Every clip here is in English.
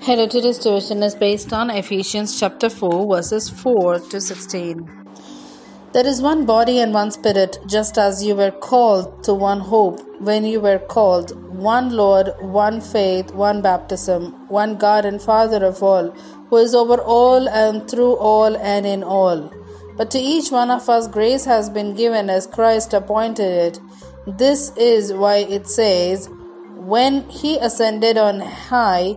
Hello, today's devotion is based on Ephesians chapter 4, verses 4 to 16. There is one body and one spirit, just as you were called to one hope when you were called, one Lord, one faith, one baptism, one God and Father of all, who is over all and through all and in all. But to each one of us grace has been given as Christ appointed it. This is why it says, When he ascended on high,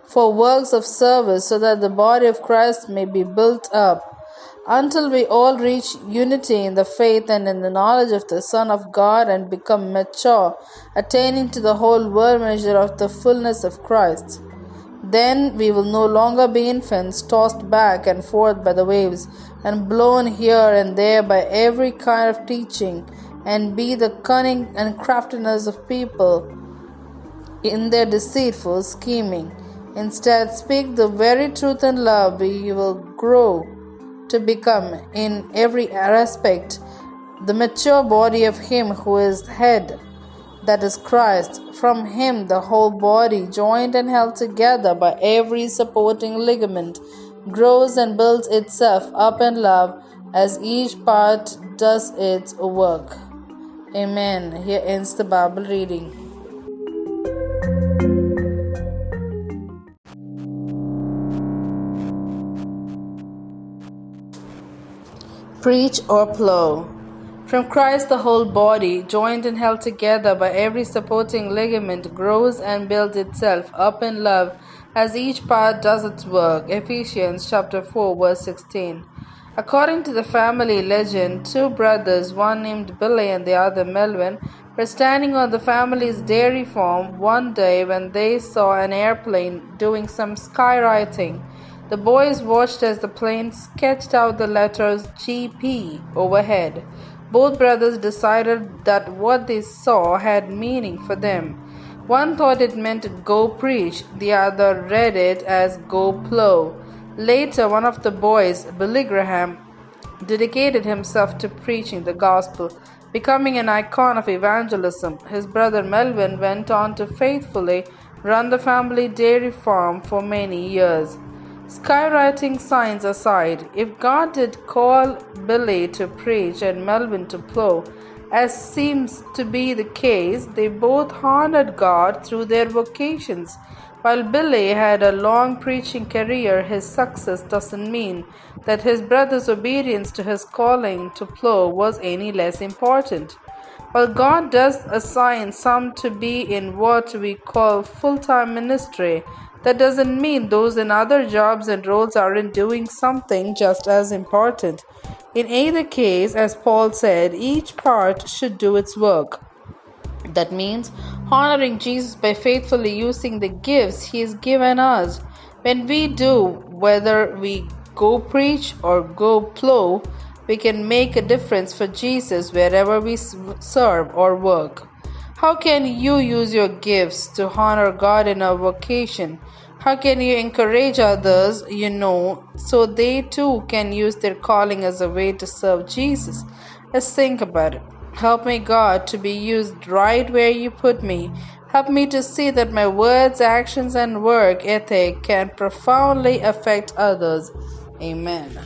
for works of service so that the body of Christ may be built up until we all reach unity in the faith and in the knowledge of the Son of God and become mature, attaining to the whole world measure of the fullness of Christ. Then we will no longer be infants tossed back and forth by the waves and blown here and there by every kind of teaching and be the cunning and craftiness of people in their deceitful scheming. Instead, speak the very truth in love, we will grow to become, in every aspect, the mature body of Him who is head, that is Christ. From Him, the whole body, joined and held together by every supporting ligament, grows and builds itself up in love as each part does its work. Amen. Here ends the Bible reading. Preach or plow. From Christ, the whole body, joined and held together by every supporting ligament, grows and builds itself up in love as each part does its work. Ephesians chapter 4, verse 16. According to the family legend, two brothers, one named Billy and the other Melvin, were standing on the family's dairy farm one day when they saw an airplane doing some skywriting. The boys watched as the plane sketched out the letters GP overhead. Both brothers decided that what they saw had meaning for them. One thought it meant go preach, the other read it as go plow. Later, one of the boys, Billy Graham, dedicated himself to preaching the gospel, becoming an icon of evangelism. His brother Melvin went on to faithfully run the family dairy farm for many years. Skywriting signs aside, if God did call Billy to preach and Melvin to plow, as seems to be the case, they both honored God through their vocations. While Billy had a long preaching career, his success doesn't mean that his brother's obedience to his calling to plow was any less important. While God does assign some to be in what we call full time ministry, that doesn't mean those in other jobs and roles aren't doing something just as important. In either case, as Paul said, each part should do its work. That means honoring Jesus by faithfully using the gifts He has given us. When we do, whether we go preach or go plow, we can make a difference for Jesus wherever we serve or work. How can you use your gifts to honor God in a vocation? How can you encourage others you know so they too can use their calling as a way to serve Jesus? Let's think about it. Help me, God, to be used right where you put me. Help me to see that my words, actions, and work ethic can profoundly affect others. Amen.